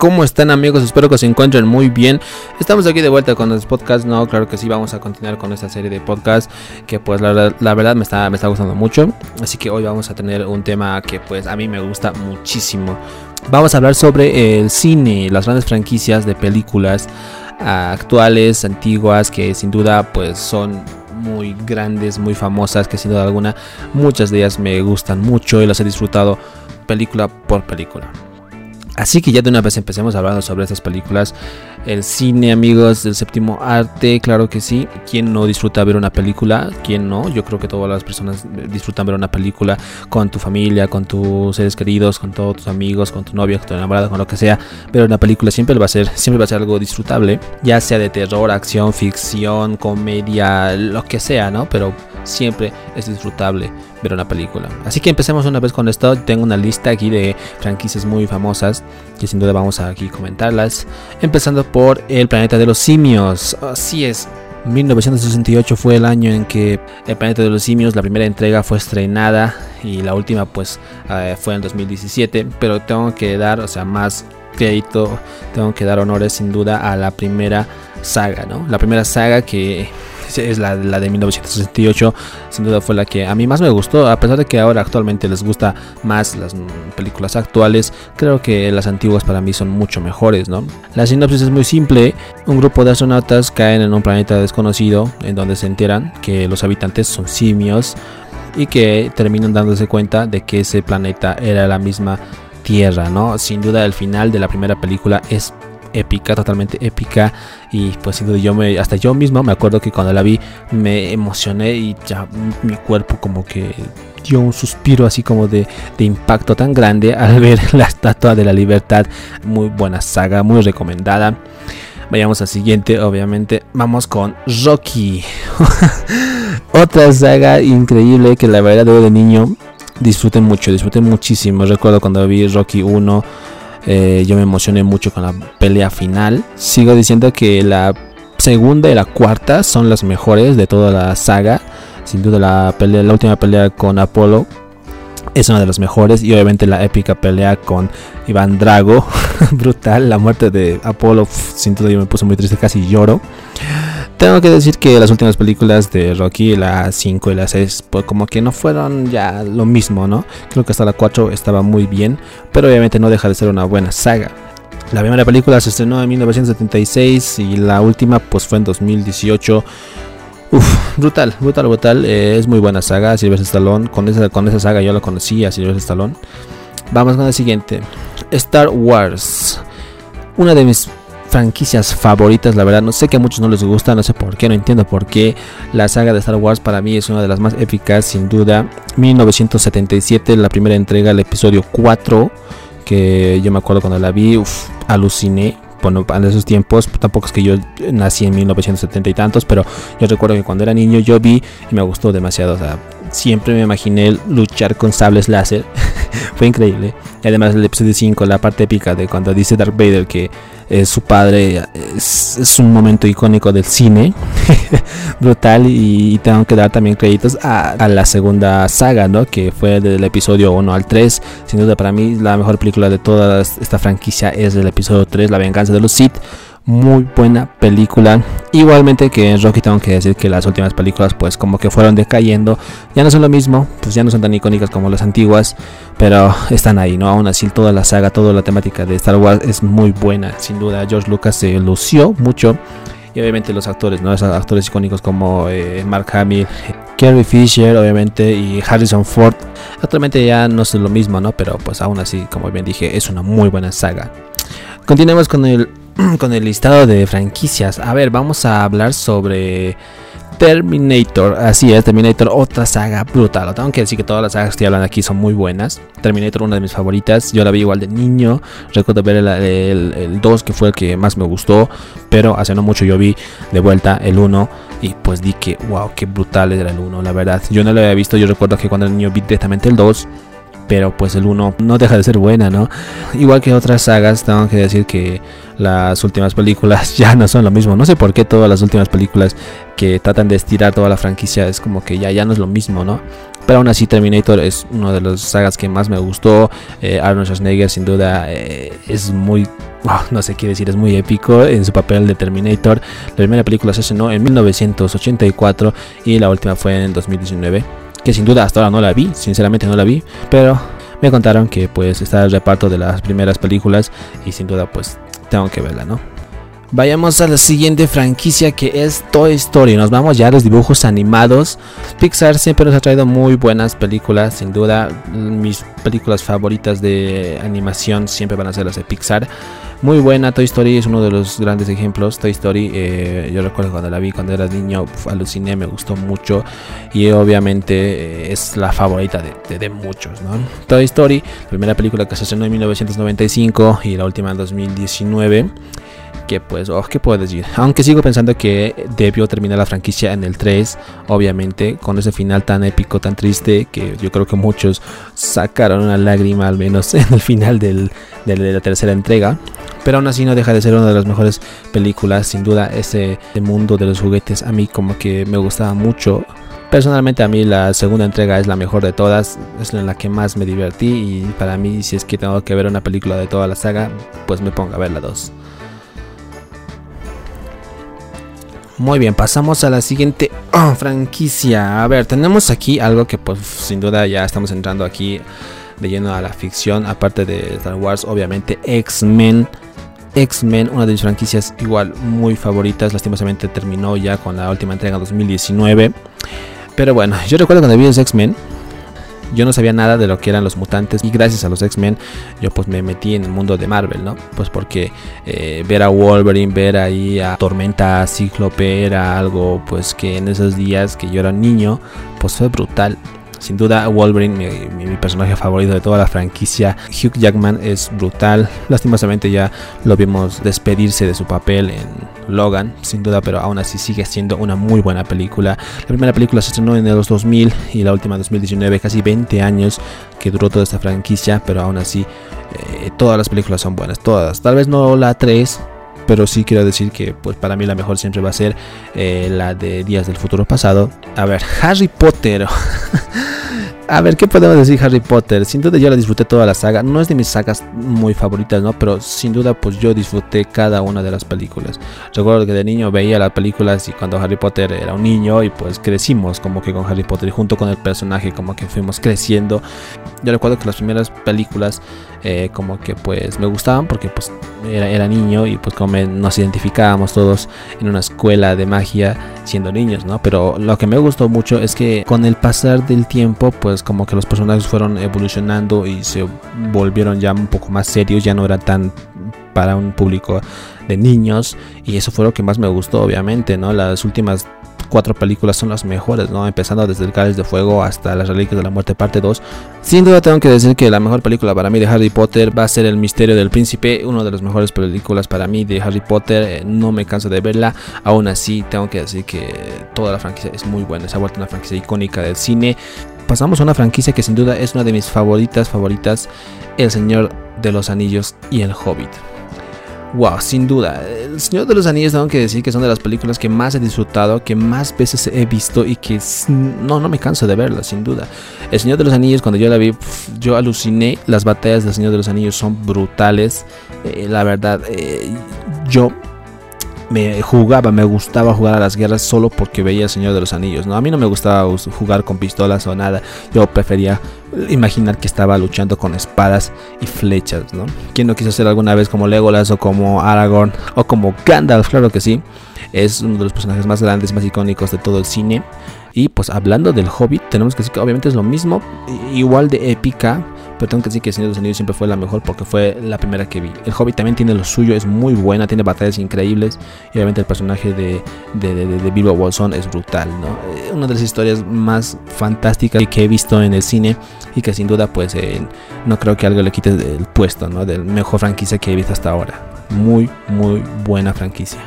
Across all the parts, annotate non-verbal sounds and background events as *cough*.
¿Cómo están amigos? Espero que se encuentren muy bien. Estamos aquí de vuelta con los podcasts. No, claro que sí, vamos a continuar con esta serie de podcasts que pues la, verdad me está, me está gustando mucho. Así que hoy vamos a tener un tema que pues a mí me gusta muchísimo. Vamos a hablar sobre el cine, las grandes franquicias de películas actuales, antiguas, que sin duda pues son muy grandes, muy famosas, que sin duda alguna muchas de ellas me gustan mucho y las he disfrutado película por película. Así que ya de una vez empecemos hablando sobre estas películas. El cine, amigos, del séptimo arte, claro que sí. ¿Quién no disfruta ver una película? ¿Quién no? Yo creo que todas las personas disfrutan ver una película con tu familia, con tus seres queridos, con todos tus amigos, con tu novia, con tu enamorada, con lo que sea. Pero una película siempre va a ser, siempre va a ser algo disfrutable, ya sea de terror, acción, ficción, comedia, lo que sea, ¿no? Pero siempre es disfrutable ver una película. Así que empecemos una vez con esto. Tengo una lista aquí de franquicias muy famosas que sin duda vamos a aquí comentarlas. Empezando por El planeta de los simios. Así es. 1968 fue el año en que El planeta de los simios, la primera entrega fue estrenada y la última pues eh, fue en 2017, pero tengo que dar, o sea, más crédito, tengo que dar honores sin duda a la primera saga, ¿no? La primera saga que es la, de 1968, sin duda fue la que a mí más me gustó, a pesar de que ahora actualmente les gusta más las películas actuales, creo que las antiguas para mí son mucho mejores, ¿no? La sinopsis es muy simple, un grupo de astronautas caen en un planeta desconocido en donde se enteran que los habitantes son simios y que terminan dándose cuenta de que ese planeta era la misma Tierra, ¿no? Sin duda el final de la primera película es épica, totalmente épica. Y pues yo me, hasta yo mismo me acuerdo que cuando la vi me emocioné y ya mi cuerpo como que dio un suspiro así como de, de impacto tan grande al *laughs* ver la estatua de la libertad. Muy buena saga, muy recomendada. Vayamos al siguiente, obviamente. Vamos con Rocky. *laughs* Otra saga increíble que la verdad de niño disfruté mucho, disfruté muchísimo. Recuerdo cuando vi Rocky 1 eh, yo me emocioné mucho con la pelea final. Sigo diciendo que la segunda y la cuarta son las mejores de toda la saga. Sin duda la pelea, la última pelea con Apolo es una de las mejores y obviamente la épica pelea con Iván Drago, *laughs* brutal, la muerte de Apolo, sin duda yo me puse muy triste, casi lloro. Tengo que decir que las últimas películas de Rocky, la 5 y la 6, pues como que no fueron ya lo mismo, ¿no? Creo que hasta la 4 estaba muy bien, pero obviamente no deja de ser una buena saga. La primera película se estrenó en 1976 y la última pues fue en 2018. Uf, brutal, brutal, brutal. Eh, es muy buena saga, Silvestre Stallone. Con esa, con esa saga yo la conocí a Silvestre Stallone. Vamos con la siguiente. Star Wars. Una de mis franquicias favoritas, la verdad. No sé que a muchos no les gusta, no sé por qué, no entiendo por qué. La saga de Star Wars para mí es una de las más épicas, sin duda. 1977, la primera entrega, el episodio 4, que yo me acuerdo cuando la vi, uf, aluciné. Bueno, en esos tiempos, tampoco es que yo nací en 1970 y tantos, pero yo recuerdo que cuando era niño yo vi y me gustó demasiado. O sea, siempre me imaginé luchar con sables láser. *laughs* *laughs* Fue increíble. Y además el episodio 5, la parte épica de cuando dice Darth Vader que su padre es, un momento icónico del cine, *laughs* brutal, y, tengo que dar también créditos a, la segunda saga, ¿no? que fue del episodio 1 al 3. Sin duda para mí la mejor película de toda esta franquicia es el episodio 3, La venganza de los Sith muy buena película. Igualmente que en Rocky tengo que decir que las últimas películas pues como que fueron decayendo. Ya no son lo mismo, pues ya no son tan icónicas como las antiguas, pero están ahí, ¿no? Aún así toda la saga, toda la temática de Star Wars es muy buena, sin duda. George Lucas se lució mucho. Y obviamente los actores, ¿no? Esos actores icónicos como eh, Mark Hamill, Carrie Fisher, obviamente, y Harrison Ford. Actualmente ya no es lo mismo, ¿no? Pero pues aún así, como bien dije, es una muy buena saga. Continuemos con el *clears throat* con el listado de franquicias. A ver, vamos a hablar sobre Terminator. Así es, Terminator, otra saga brutal. Tengo que decir que todas las sagas que estoy hablando aquí son muy buenas. Terminator, una de mis favoritas. Yo la vi igual de niño. Recuerdo ver el, 2, que fue el que más me gustó. Pero hace no mucho yo vi de vuelta el 1. Y pues di que, wow, qué brutal era el 1, la verdad. Yo no lo había visto. Yo recuerdo que cuando el niño vi directamente el 2 pero pues el 1 no deja de ser buena, ¿no? Igual que otras sagas, tengo que decir que las últimas películas *laughs* ya no son lo mismo. No sé por qué todas las últimas películas que tratan de estirar toda la franquicia es como que ya, ya no es lo mismo, ¿no? Pero aún así Terminator es una de las sagas que más me gustó. Eh, Arnold Schwarzenegger sin duda eh, es muy no sé qué decir, es muy épico en su papel de Terminator. La primera película se estrenó en 1984 y la última fue en 2019. Que sin duda hasta ahora no la vi, sinceramente no la vi, pero me contaron que pues está el reparto de las primeras películas y sin duda pues tengo que verla, ¿no? Vayamos a la siguiente franquicia que es Toy Story. Nos vamos ya a los dibujos animados. Pixar siempre nos ha traído muy buenas películas, sin duda. Mis películas favoritas de animación siempre van a ser las de Pixar. Muy buena, Toy Story es uno de los grandes ejemplos. Toy Story, eh, yo recuerdo cuando la vi cuando era niño, aluciné, me gustó mucho. Y obviamente eh, es la favorita de, de, muchos, ¿no? Toy Story, primera película que se estrenó en 1995 y la última en 2019 que pues, oh, ¿qué puedo decir? Aunque sigo pensando que debió terminar la franquicia en el 3, obviamente, con ese final tan épico, tan triste, que yo creo que muchos sacaron una lágrima al menos *laughs* en el final del, de la tercera entrega. Pero aún así no deja de ser una de las mejores películas, sin duda, ese mundo de los juguetes a mí como que me gustaba mucho. Personalmente a mí la segunda entrega es la mejor de todas, es en la que más me divertí y para mí si es que tengo que ver una película de toda la saga, pues me pongo a ver la 2. Muy bien, pasamos a la siguiente oh, franquicia. A ver, tenemos aquí algo que pues sin duda ya estamos entrando aquí de lleno a la ficción, aparte de Star Wars, obviamente X-Men. X-Men, una de mis franquicias igual muy favoritas, lastimosamente terminó ya con la última entrega 2019. Pero bueno, yo recuerdo cuando vi los X-Men, yo no sabía nada de lo que eran los mutantes y gracias a los X-Men yo pues me metí en el mundo de Marvel, ¿no? Pues porque eh, ver a Wolverine, ver ahí a Tormenta, Cíclope era algo pues que en esos días que yo era niño pues fue brutal sin duda, Wolverine, mi, personaje favorito de toda la franquicia. Hugh Jackman es brutal. Lastimosamente ya lo vimos despedirse de su papel en Logan, sin duda, pero aún así sigue siendo una muy buena película. La primera película se estrenó en los 2000 y la última en 2019, casi 20 años que duró toda esta franquicia, pero aún así eh, todas las películas son buenas, todas. Tal vez no la 3, pero sí quiero decir que pues para mí la mejor siempre va a ser eh, la de Días del Futuro Pasado. A ver, Harry Potter. *laughs* A ver, ¿qué podemos decir Harry Potter? Sin duda yo la disfruté toda la saga. No es de mis sagas muy favoritas, ¿no? Pero sin duda pues yo disfruté cada una de las películas. Recuerdo que de niño veía las películas y cuando Harry Potter era un niño y pues crecimos como que con Harry Potter y junto con el personaje como que fuimos creciendo. Yo recuerdo que las primeras películas eh, como que pues me gustaban porque pues era, era niño y pues como nos identificábamos todos en una escuela de magia siendo niños, ¿no? Pero lo que me gustó mucho es que con el pasar del tiempo pues como que los personajes fueron evolucionando y se volvieron ya un poco más serios, ya no eran tan para un público de niños y eso fue lo que más me gustó obviamente, ¿no? Las últimas cuatro películas son las mejores, ¿no? Empezando desde El Cáliz de Fuego hasta Las Reliquias de la Muerte parte 2. Sin duda tengo que decir que la mejor película para mí de Harry Potter va a ser El Misterio del Príncipe, una de las mejores películas para mí de Harry Potter. Eh, no me canso de verla, aún así tengo que decir que toda la franquicia es muy buena, se ha vuelto una franquicia icónica del cine. Pasamos a una franquicia que sin duda es una de mis favoritas, favoritas, El Señor de los Anillos y El Hobbit. Wow, sin duda. El Señor de los Anillos tengo que decir que son de las películas que más he disfrutado, que más veces he visto y que no, no me canso de verla, sin duda. El Señor de los Anillos, cuando yo la vi, yo aluciné. Las batallas del Señor de los Anillos son brutales. Eh, la verdad, eh, yo me jugaba, me gustaba jugar a las guerras solo porque veía el Señor de los Anillos. ¿no? A mí no me gustaba jugar con pistolas o nada. Yo prefería imaginar que estaba luchando con espadas y flechas. ¿no? ¿Quién no quiso ser alguna vez como Legolas o como Aragorn o como Gandalf? Claro que sí. Es uno de los personajes más grandes, más icónicos de todo el cine. Y pues hablando del Hobbit, tenemos que decir que obviamente es lo mismo, igual de épica pero tengo que decir que Señor de los Anillos siempre fue la mejor porque fue la primera que vi. El Hobbit también tiene lo suyo, es muy buena, tiene batallas increíbles. Y obviamente el personaje de, de, Bilbo Bolsón es brutal, ¿no? Eh, una de las historias más fantásticas que he visto en el cine y que sin duda, pues, no creo que algo le quite el puesto, ¿no? Del mejor franquicia que he visto hasta ahora. Muy, muy buena franquicia.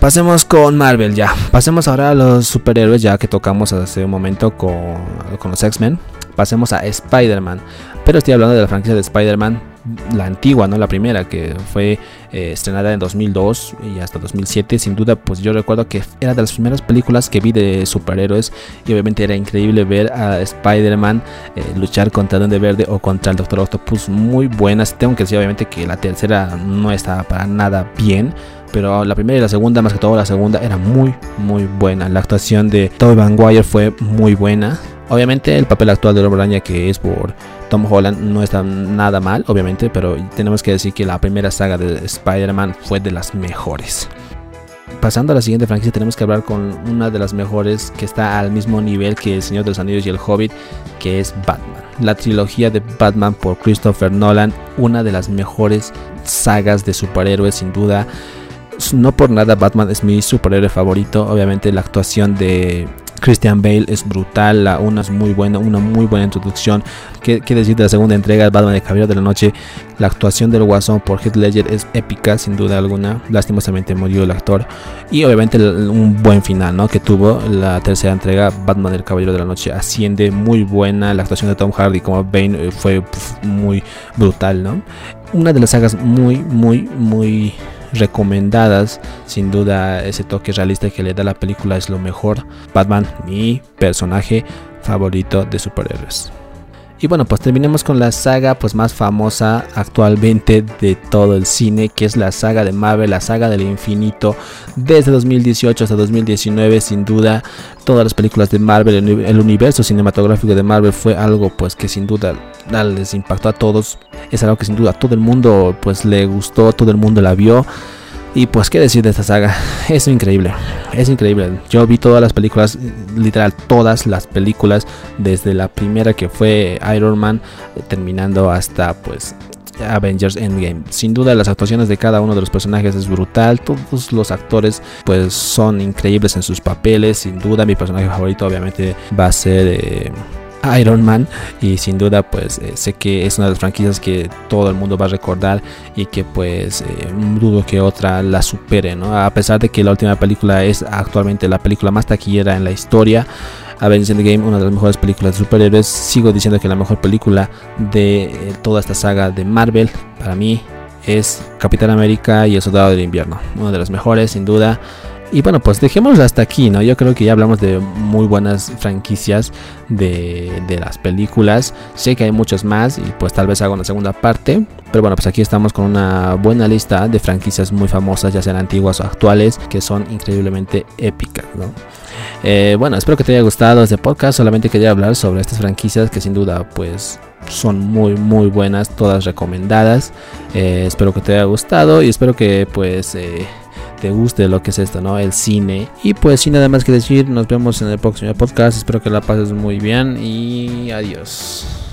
Pasemos con Marvel ya. Pasemos ahora a los superhéroes ya que tocamos hace un momento con, con los X-Men pasemos a Spider-Man. Pero estoy hablando de la franquicia de Spider-Man la antigua, no la primera, que fue eh, estrenada en 2002 y hasta 2007. Sin duda, pues yo recuerdo que era de las primeras películas que vi de superhéroes y obviamente era increíble ver a Spider-Man eh, luchar contra Duende Verde o contra el Doctor Octopus. Muy buenas. Tengo que decir obviamente que la tercera no estaba para nada bien pero la primera y la segunda, más que todo la segunda, era muy, muy buena. La actuación de Tobey Maguire fue muy buena. Obviamente el papel actual de Hombre Araña que es por Tom Holland no está nada mal, obviamente, pero tenemos que decir que la primera saga de Spider-Man fue de las mejores. Pasando a la siguiente franquicia tenemos que hablar con una de las mejores que está al mismo nivel que El Señor de los Anillos y El Hobbit, que es Batman. La trilogía de Batman por Christopher Nolan, una de las mejores sagas de superhéroes sin duda no por nada Batman es mi superhéroe favorito. Obviamente la actuación de Christian Bale es brutal, una es muy buena, una muy buena introducción. ¿Qué, decir de la segunda entrega, Batman de Caballero de la Noche? La actuación del Guasón por Heath Ledger es épica, sin duda alguna. Lastimosamente murió el actor. Y obviamente un buen final, ¿no? Que tuvo la tercera entrega, Batman del Caballero de la Noche asciende, muy buena. La actuación de Tom Hardy como Bane eh, fue muy brutal, ¿no? Una de las sagas muy, muy, muy recomendadas. Sin duda, ese toque realista que le da la película es lo mejor. Batman, mi personaje favorito de superhéroes. Y bueno, pues terminemos con la saga pues más famosa actualmente de todo el cine, que es la saga de Marvel, la saga del infinito, desde 2018 hasta 2019, sin duda, todas las películas de Marvel, el universo cinematográfico de Marvel fue algo pues que sin duda les impactó a todos, es algo que sin duda a todo el mundo pues le gustó, todo el mundo la vio. Y pues qué decir de esta saga, *laughs* es increíble, es increíble. Yo vi todas las películas, literal todas las películas, desde la primera que fue Iron Man, terminando hasta pues Avengers Endgame. Sin duda las actuaciones de cada uno de los personajes es brutal, todos los actores pues son increíbles en sus papeles, sin duda mi personaje favorito obviamente va a ser... Eh, Iron Man y sin duda pues eh, sé que es una de las franquicias que todo el mundo va a recordar y que pues eh, dudo que otra la supere, ¿no? A pesar de que la última película es actualmente la película más taquillera en la historia, Avengers Endgame, una de las mejores películas de superhéroes, sigo diciendo que la mejor película de eh, toda esta saga de Marvel para mí es Capitán América y el Soldado del Invierno, una de las mejores sin duda. Y bueno, pues dejémoslo hasta aquí, ¿no? Yo creo que ya hablamos de muy buenas franquicias de, de, las películas. Sé que hay muchas más y pues tal vez haga una segunda parte. Pero bueno, pues aquí estamos con una buena lista de franquicias muy famosas, ya sean antiguas o actuales, que son increíblemente épicas, ¿no? Eh, bueno, espero que te haya gustado este podcast. Solamente quería hablar sobre estas franquicias que sin duda pues son muy muy buenas, todas recomendadas. Eh, espero que te haya gustado y espero que pues... Eh, te guste lo que es esto, ¿no? El cine. Y pues sin nada más que decir, nos vemos en el próximo podcast. Espero que la pases muy bien y adiós.